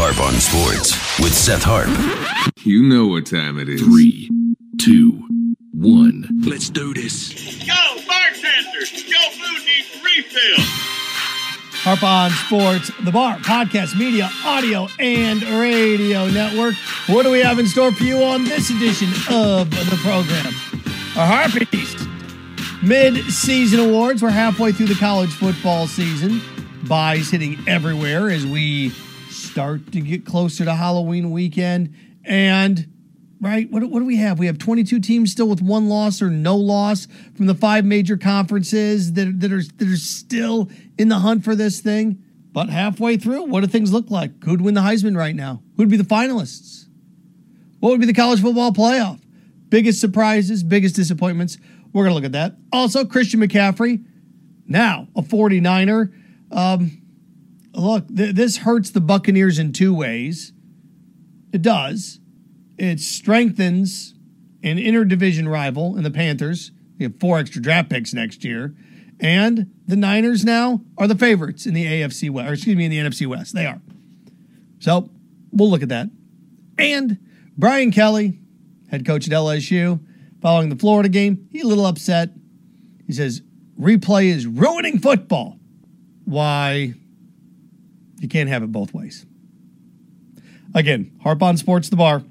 Harp on Sports with Seth Harp. You know what time it is. Three, two, one. Let's do this. Go, bartender! Your food needs refill. Harp on Sports, the bar, podcast, media, audio, and radio network. What do we have in store for you on this edition of the program? Our Harpies mid-season awards. We're halfway through the college football season. Byes hitting everywhere as we start to get closer to Halloween weekend. And right, what, what do we have? We have 22 teams still with one loss or no loss from the five major conferences that, that are that are still in the hunt for this thing. But halfway through, what do things look like? Who'd win the Heisman right now? Who'd be the finalists? What would be the college football playoff? Biggest surprises, biggest disappointments. We're going to look at that. Also, Christian McCaffrey, now a 49er. Um, look, th- this hurts the Buccaneers in two ways. It does. It strengthens an interdivision rival in the Panthers. We have four extra draft picks next year. And the Niners now are the favorites in the AFC West, or excuse me, in the NFC West. They are. So we'll look at that. And Brian Kelly, head coach at LSU, following the Florida game, he's a little upset. He says, replay is ruining football. Why? You can't have it both ways. Again, Harp on Sports, the bar.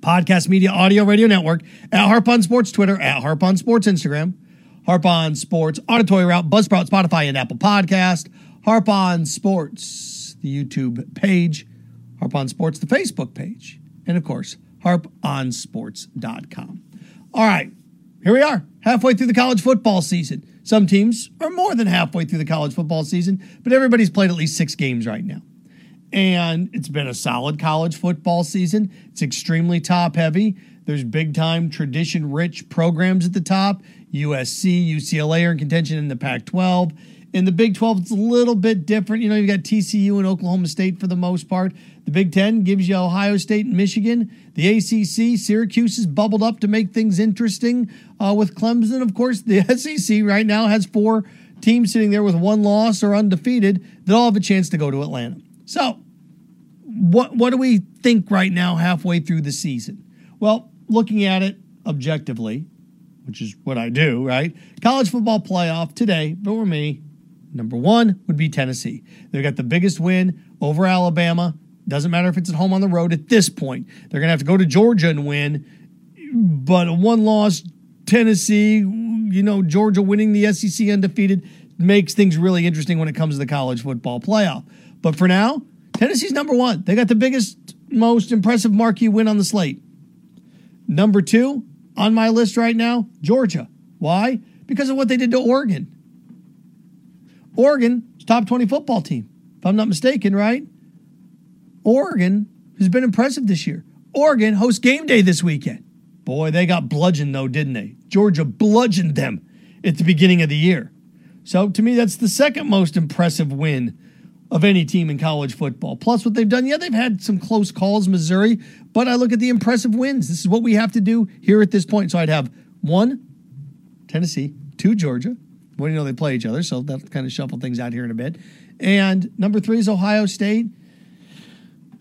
Podcast Media Audio Radio Network. At Harp on Sports Twitter, at Harp on Sports Instagram, Harp on Sports Auditory Route, Buzzsprout, Spotify, and Apple Podcast, Harp on Sports, the YouTube page, Harp on Sports, the Facebook page, and of course, harponsports.com. All right, here we are, halfway through the college football season. Some teams are more than halfway through the college football season, but everybody's played at least six games right now. And it's been a solid college football season. It's extremely top heavy. There's big time tradition rich programs at the top. USC, UCLA are in contention in the Pac 12. In the Big 12, it's a little bit different. You know, you've got TCU and Oklahoma State for the most part. The Big 10 gives you Ohio State and Michigan. The ACC, Syracuse has bubbled up to make things interesting uh, with Clemson. Of course, the SEC right now has four teams sitting there with one loss or undefeated that all have a chance to go to Atlanta. So, what what do we think right now, halfway through the season? Well, looking at it objectively, which is what I do, right? College football playoff today, for me, number one would be Tennessee. They've got the biggest win over Alabama. Doesn't matter if it's at home on the road at this point. They're going to have to go to Georgia and win. But a one loss Tennessee, you know, Georgia winning the SEC undefeated makes things really interesting when it comes to the college football playoff. But for now, Tennessee's number one. They got the biggest, most impressive marquee win on the slate. Number two on my list right now, Georgia. Why? Because of what they did to Oregon. Oregon, top 20 football team, if I'm not mistaken, right? Oregon has been impressive this year. Oregon hosts game day this weekend. Boy, they got bludgeoned though, didn't they? Georgia bludgeoned them at the beginning of the year. So to me, that's the second most impressive win of any team in college football. Plus, what they've done, yeah, they've had some close calls, Missouri, but I look at the impressive wins. This is what we have to do here at this point. So I'd have one, Tennessee, two, Georgia. Well, you know they play each other, so that'll kind of shuffle things out here in a bit. And number three is Ohio State.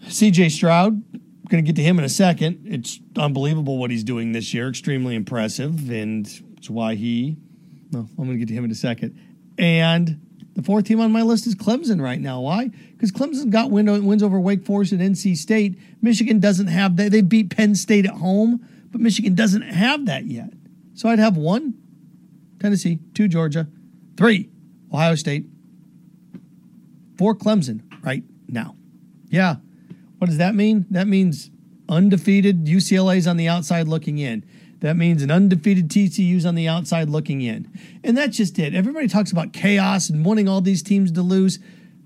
CJ Stroud, going to get to him in a second. It's unbelievable what he's doing this year. Extremely impressive, and it's why he. Well, I'm going to get to him in a second. And the fourth team on my list is Clemson right now. Why? Because Clemson got win- wins over Wake Forest and NC State. Michigan doesn't have that. They beat Penn State at home, but Michigan doesn't have that yet. So I'd have one Tennessee, two Georgia, three Ohio State, four Clemson right now. Yeah. What does that mean? That means undefeated UCLA's on the outside looking in. That means an undefeated TCU's on the outside looking in. And that's just it. Everybody talks about chaos and wanting all these teams to lose.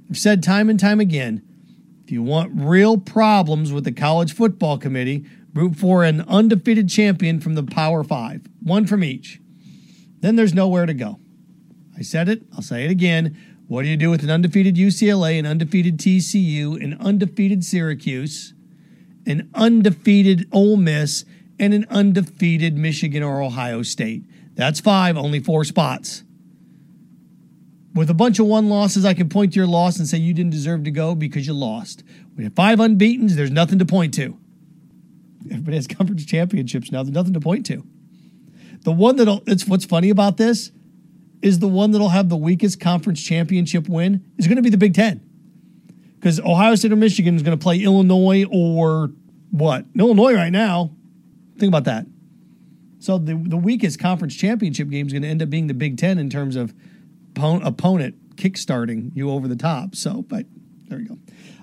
I've said time and time again if you want real problems with the college football committee, root for an undefeated champion from the Power Five, one from each. Then there's nowhere to go. I said it, I'll say it again. What do you do with an undefeated UCLA, an undefeated TCU, an undefeated Syracuse, an undefeated Ole Miss, and an undefeated Michigan or Ohio State? That's five, only four spots. with a bunch of one losses, I can point to your loss and say you didn't deserve to go because you lost. We have five unbeatens. There's nothing to point to. Everybody has conference championships now. There's nothing to point to. The one that'll, it's what's funny about this is the one that'll have the weakest conference championship win is going to be the Big Ten. Because Ohio State or Michigan is going to play Illinois or what? Illinois right now. Think about that. So the, the weakest conference championship game is going to end up being the Big Ten in terms of opponent kickstarting you over the top. So, but there you go.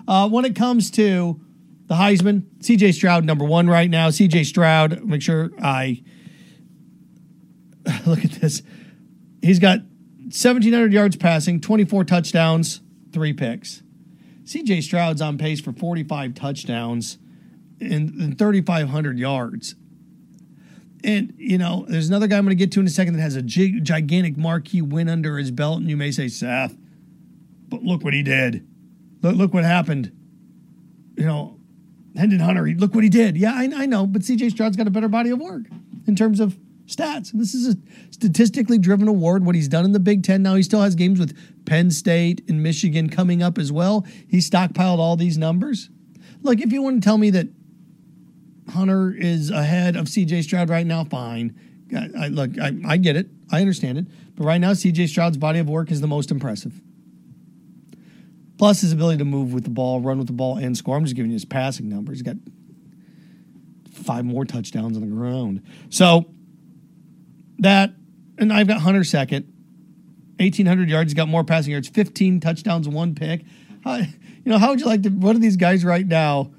Uh, when it comes to the Heisman, CJ Stroud, number one right now. CJ Stroud, make sure I look at this. He's got 1,700 yards passing, 24 touchdowns, three picks. CJ Stroud's on pace for 45 touchdowns and, and 3,500 yards. And, you know, there's another guy I'm going to get to in a second that has a gig, gigantic marquee win under his belt. And you may say, Seth, but look what he did. Look, look what happened. You know, Hendon Hooker, look what he did. Yeah, I, I know, but CJ Stroud's got a better body of work in terms of stats. This is a statistically driven award. What he's done in the Big Ten. Now he still has games with Penn State and Michigan coming up as well. He stockpiled all these numbers. Look, if you want to tell me that Hooker is ahead of CJ Stroud right now, fine. I, I look, I, I get it. I understand it. But right now, CJ Stroud's body of work is the most impressive. Plus his ability to move with the ball, run with the ball, and score. I'm just giving you his passing numbers. He's got five more touchdowns on the ground. So that, and I've got Hooker second, 1,800 yards. He's got more passing yards, 15 touchdowns, one pick. You know, how would you like to? what are these guys right now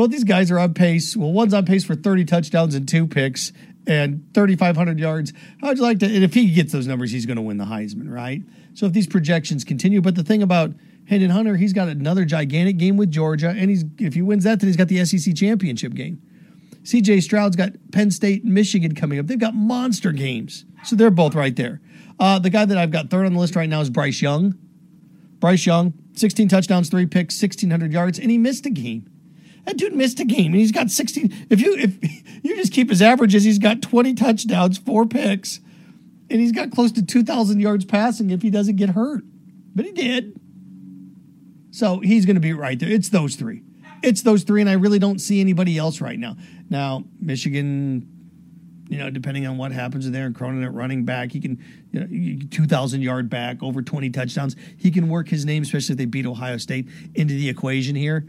both these guys are on pace. Well, one's on pace for 30 touchdowns and two picks and 3,500 yards. How'd you like to? And if he gets those numbers, he's going to win the Heisman, right? So if these projections continue, but the thing about Hendon Hooker, he's got another gigantic game with Georgia, and he's if he wins that, then he's got the SEC championship game. CJ Stroud's got Penn State and Michigan coming up. They've got monster games. So they're both right there. Uh, the guy that I've got third on the list right now is Bryce Young. Bryce Young, 16 touchdowns, three picks, 1,600 yards, and he missed a game. That dude missed a game and he's got 16. If you if you just keep his averages, he's got 20 touchdowns, four picks, and he's got close to 2,000 yards passing if he doesn't get hurt. But he did. So he's going to be right there. It's those three. It's those three, and I really don't see anybody else right now. Now, Michigan, you know, depending on what happens in there, and Corum at running back, he can, you know, 2,000 yard back, over 20 touchdowns. He can work his name, especially if they beat Ohio State, into the equation here.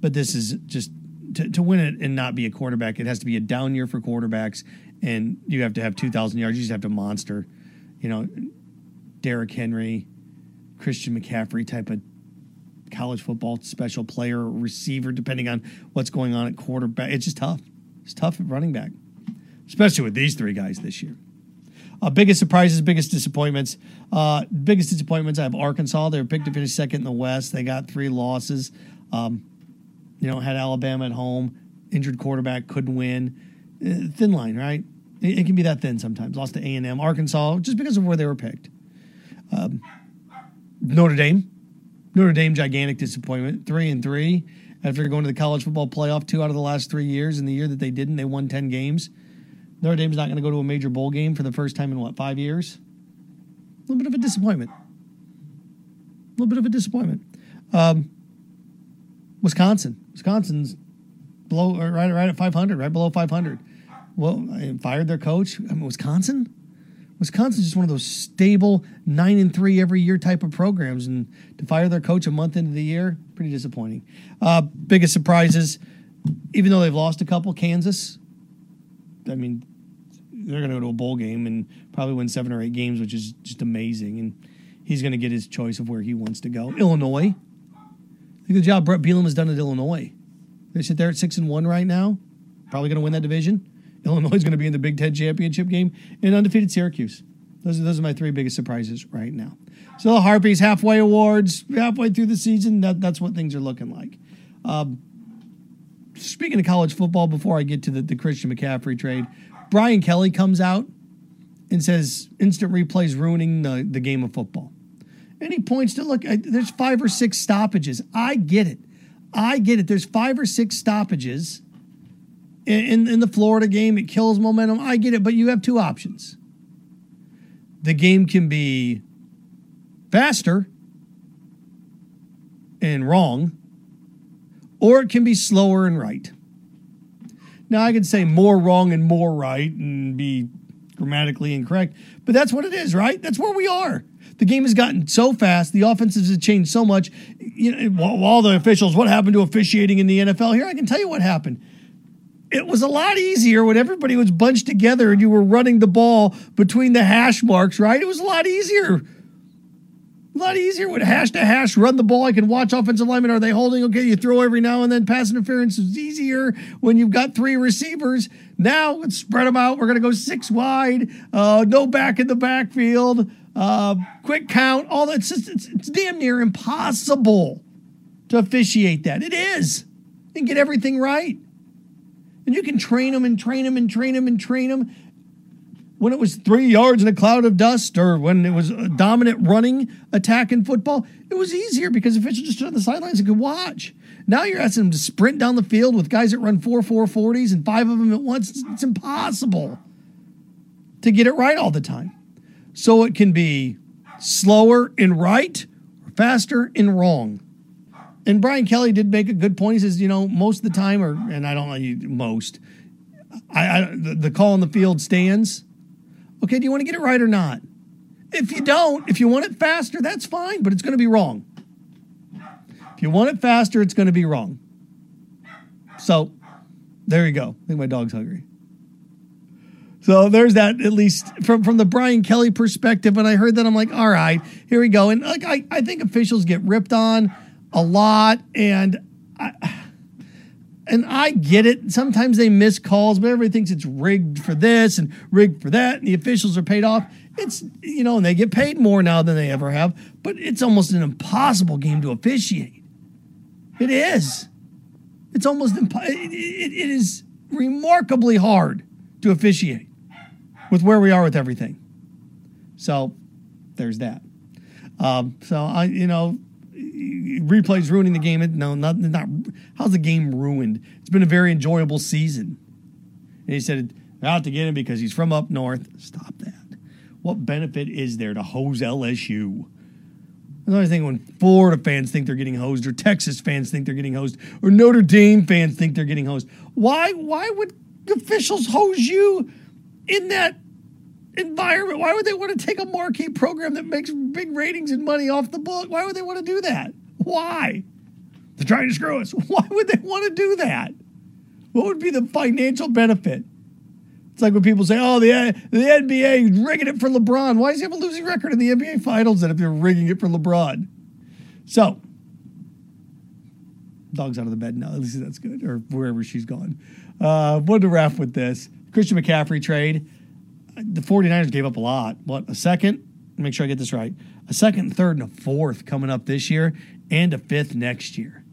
But this is just to, to win it and not be a quarterback. It has to be a down year for quarterbacks, and you have to have two thousand yards. You just have to monster, you know, Derrick Henry, Christian McCaffrey type of college football special player, receiver, depending on what's going on at quarterback. It's just tough. It's tough at running back, especially with these three guys this year. Uh, biggest surprises, biggest disappointments. Uh, biggest disappointments. I have Arkansas. They were picked to finish second in the West. They got three losses. Um, you know, had Alabama at home, injured quarterback, couldn't win. Uh, thin line, right? It, it, can be that thin sometimes. Lost to A and M, Arkansas, just because of where they were picked. Um, Notre Dame, Notre Dame, gigantic disappointment. Three and three after going to the college football playoff two out of the last three years. In the year that they didn't, they won ten games. Notre Dame's not going to go to a major bowl game for the first time in what five years. A little bit of a disappointment. A little bit of a disappointment. Um, Wisconsin. Wisconsin's below right right at 500, right below 500. Well, I fired their coach. I mean, Wisconsin. Wisconsin's just one of those stable nine and three every year type of programs, and to fire their coach a month into the year, pretty disappointing. Uh, biggest surprises, even though they've lost a couple, Kansas. I mean, they're going to go to a bowl game and probably win seven or eight games, which is just amazing. And he's going to get his choice of where he wants to go. Illinois, Look at the job Bret Bielema has done at Illinois. They sit there at six and one right now. Probably going to win that division. Illinois is going to be in the Big Ten championship game and undefeated Syracuse. Those are, those are my three biggest surprises right now. So the Harpies halfway awards, halfway through the season. That, that's what things are looking like. Um, speaking of college football, before I get to the, the Christian McCaffrey trade, Brian Kelly comes out and says instant replays ruining the, the game of football. And he points to look, there's five or six stoppages. I get it. I get it. There's five or six stoppages in, in, the Florida game. It kills momentum. I get it. But you have two options. The game can be faster and wrong, or it can be slower and right. Now, I could say more wrong and more right and be grammatically incorrect, but that's what it is, right? That's where we are. The game has gotten so fast, the offenses have changed so much. You know, all the officials, what happened to officiating in the NFL? Here, I can tell you what happened. It was a lot easier when everybody was bunched together and you were running the ball between the hash marks, right? It was a lot easier a lot easier when hash to hash, run the ball. I can watch offensive linemen. Are they holding? Okay, you throw every now and then. Pass interference is easier when you've got three receivers. Now let's spread them out. We're going to go six wide. Uh, no back in the backfield. Uh, quick count. All that. It's, it's, it's damn near impossible to officiate that. It is. And get everything right. And you can train them and train them and train them and train them when it was three yards in a cloud of dust or when it was a dominant running attack in football, it was easier because officials just stood on the sidelines and could watch. Now you're asking them to sprint down the field with guys that run four 440s and five of them at once. It's, it's impossible to get it right all the time. So it can be slower and right or faster and wrong. And Brian Kelly did make a good point. He says, you know, most of the time, or and I don't know most, I, I the, the call on the field stands Okay, do you want to get it right or not? If you don't, if you want it faster, that's fine, but it's going to be wrong. If you want it faster, it's going to be wrong. So there you go. I think my dog's hungry. So there's that, at least from, from the Brian Kelly perspective. And I heard that, I'm like, all right, here we go. And like I, I think officials get ripped on a lot. And I, and I get it. Sometimes they miss calls, but everybody thinks it's rigged for this and rigged for that, and the officials are paid off. It's, you know, and they get paid more now than they ever have, but it's almost an impossible game to officiate. It is. It's almost impo- it, it, it is remarkably hard to officiate with where we are with everything. So there's that. Um, so I, you know, replays ruining the game. No, not not. How's the game ruined? It's been a very enjoyable season. And he said, out to get him because he's from up north. Stop that. What benefit is there to hose LSU? Another thing when Florida fans think they're getting hosed, or Texas fans think they're getting hosed, or Notre Dame fans think they're getting hosed. Why? Why would officials hose you in that environment. Why would they want to take a marquee program that makes big ratings and money off the book? Why would they want to do that? Why? They're trying to screw us. Why would they want to do that? What would be the financial benefit? It's like when people say, "Oh, the the NBA is rigging it for LeBron." Why does he have a losing record in the NBA Finals then if they're rigging it for LeBron? So, dog's out of the bed now. At least that's good, or wherever she's gone. Uh, wanted to wrap with this Christian McCaffrey trade the 49ers gave up a lot. What, a second? Make sure I get this right. A second, third, and a fourth coming up this year, and a fifth next year.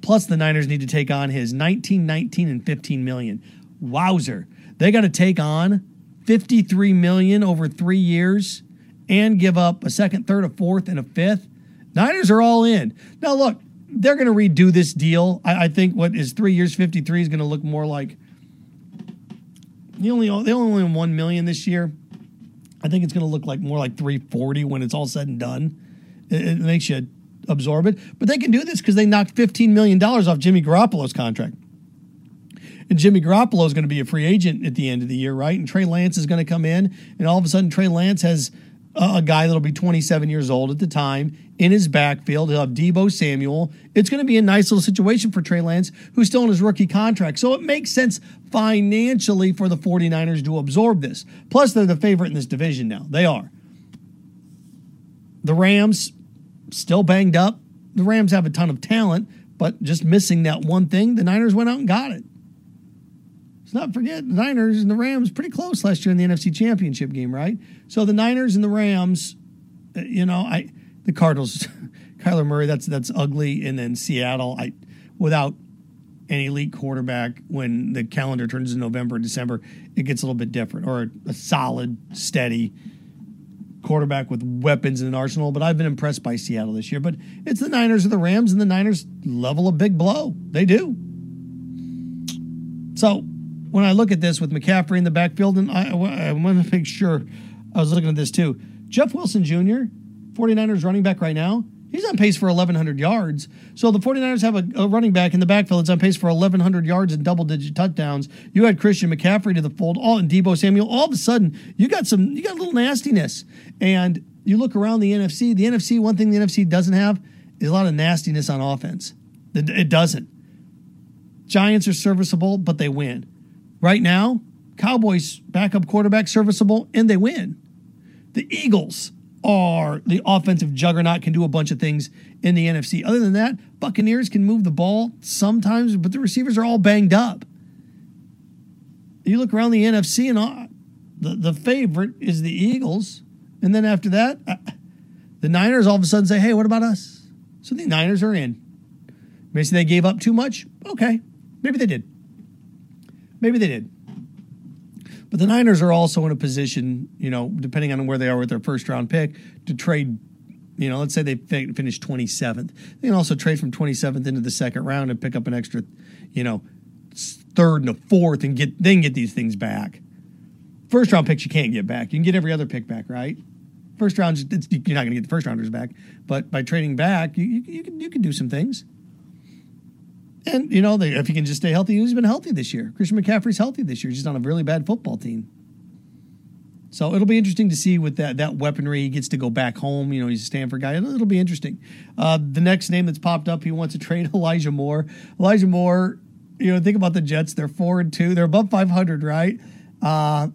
Plus, the Niners need to take on his 19, 19, and 15 million. Wowzer. They got to take on 53 million over three years and give up a second, third, a fourth, and a fifth. Niners are all in. Now, look, they're going to redo this deal. I, I think what is three years, 53 is going to look more like they only they only won one million this year. I think it's going to look like more like 340 when it's all said and done. It, it makes you absorb it, but they can do this because they knocked 15 million dollars off Jimmy Garoppolo's contract. And Jimmy Garoppolo is going to be a free agent at the end of the year, right? And Trey Lance is going to come in, and all of a sudden Trey Lance has a guy that'll be 27 years old at the time in his backfield. He'll have Deebo Samuel. It's going to be a nice little situation for Trey Lance, who's still in his rookie contract. So it makes sense financially for the 49ers to absorb this. Plus, they're the favorite in this division now. They are. The Rams still banged up. The Rams have a ton of talent, but just missing that one thing, the Niners went out and got it. Let's not forget the Niners and the Rams pretty close last year in the NFC Championship game, right? So the Niners and the Rams, uh, you know, I the Cardinals, Kyler Murray, that's that's ugly, and then Seattle, I without an elite quarterback when the calendar turns in November and December, it gets a little bit different, or a, a solid, steady quarterback with weapons in an arsenal. But I've been impressed by Seattle this year. But it's the Niners or the Rams, and the Niners level a big blow. They do. So when I look at this with McCaffrey in the backfield, and I, I want to make sure I was looking at this too. Jeff Wilson Jr., 49ers running back right now, he's on pace for 1,100 yards. So the 49ers have a, a running back in the backfield that's on pace for 1,100 yards and double digit touchdowns. You had Christian McCaffrey to the fold, all and Deebo Samuel. All of a sudden, you got some, you got a little nastiness. And you look around the NFC, the NFC, one thing the NFC doesn't have is a lot of nastiness on offense. It doesn't. Giants are serviceable, but they win. Right now, Cowboys backup quarterback serviceable, and they win. The Eagles are the offensive juggernaut, can do a bunch of things in the NFC. Other than that, Buccaneers can move the ball sometimes, but the receivers are all banged up. You look around the NFC, and all, the, the favorite is the Eagles. And then after that, uh, the Niners all of a sudden say, hey, what about us? So the Niners are in. Maybe they gave up too much. Okay. Maybe they did. Maybe they did. But the Niners are also in a position, you know, depending on where they are with their first round pick, to trade. You know, let's say they finish 27th. They can also trade from 27th into the second round and pick up an extra, you know, third and a fourth and get then get these things back. First round picks you can't get back. You can get every other pick back, right? First round, you're not going to get the first rounders back, but by trading back, you, you, you, can you can do some things. And, you know, they, if he can just stay healthy, he's been healthy this year. Christian McCaffrey's healthy this year. He's just on a really bad football team. So it'll be interesting to see with that that weaponry. He gets to go back home. You know, he's a Stanford guy. It'll, it'll be interesting. Uh, the next name that's popped up, he wants to trade Elijah Moore. Elijah Moore, you know, think about the Jets. They're four and two. They're above 500, right? Uh,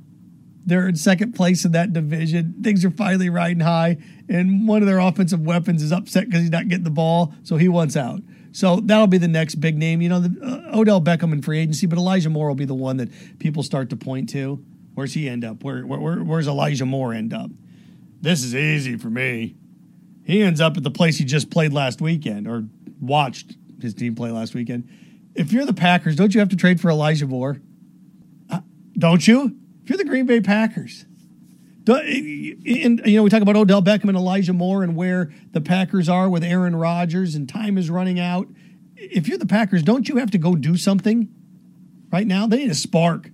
they're in second place in that division. Things are finally riding high, and one of their offensive weapons is upset because he's not getting the ball, so he wants out. So that'll be the next big name. You know, the, uh, Odell Beckham in free agency, but Elijah Moore will be the one that people start to point to. Where's he end up? Where, where where's Elijah Moore end up? This is easy for me. He ends up at the place he just played last weekend or watched his team play last weekend. If you're the Packers, don't you have to trade for Elijah Moore? Uh, don't you? If you're the Green Bay Packers, and you know we talk about Odell Beckham and Elijah Moore and where the Packers are with Aaron Rodgers and time is running out. If you're the Packers, don't you have to go do something right now? They need a spark.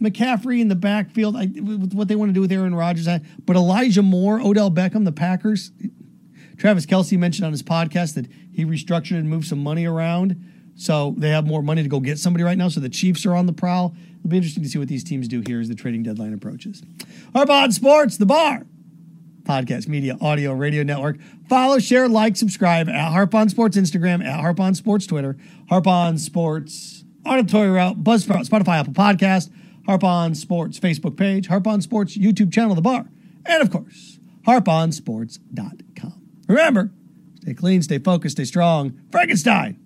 McCaffrey in the backfield, I, with what they want to do with Aaron Rodgers, but Elijah Moore, Odell Beckham, the Packers. Travis Kelce mentioned on his podcast that he restructured and moved some money around, so they have more money to go get somebody right now. So the Chiefs are on the prowl. It'll be interesting to see what these teams do here as the trading deadline approaches. Harpon Sports, the bar. Podcast, media, audio, radio network. Follow, share, like, subscribe at Harp on Sports Instagram, at Harp on Sports Twitter, Harp on Sports Auditory Route, Buzzsprout, Spotify, Apple Podcast, Harp on Sports Facebook page, Harp on Sports YouTube channel, The Bar, and of course, harponsports.com. Remember, stay clean, stay focused, stay strong. Frankenstein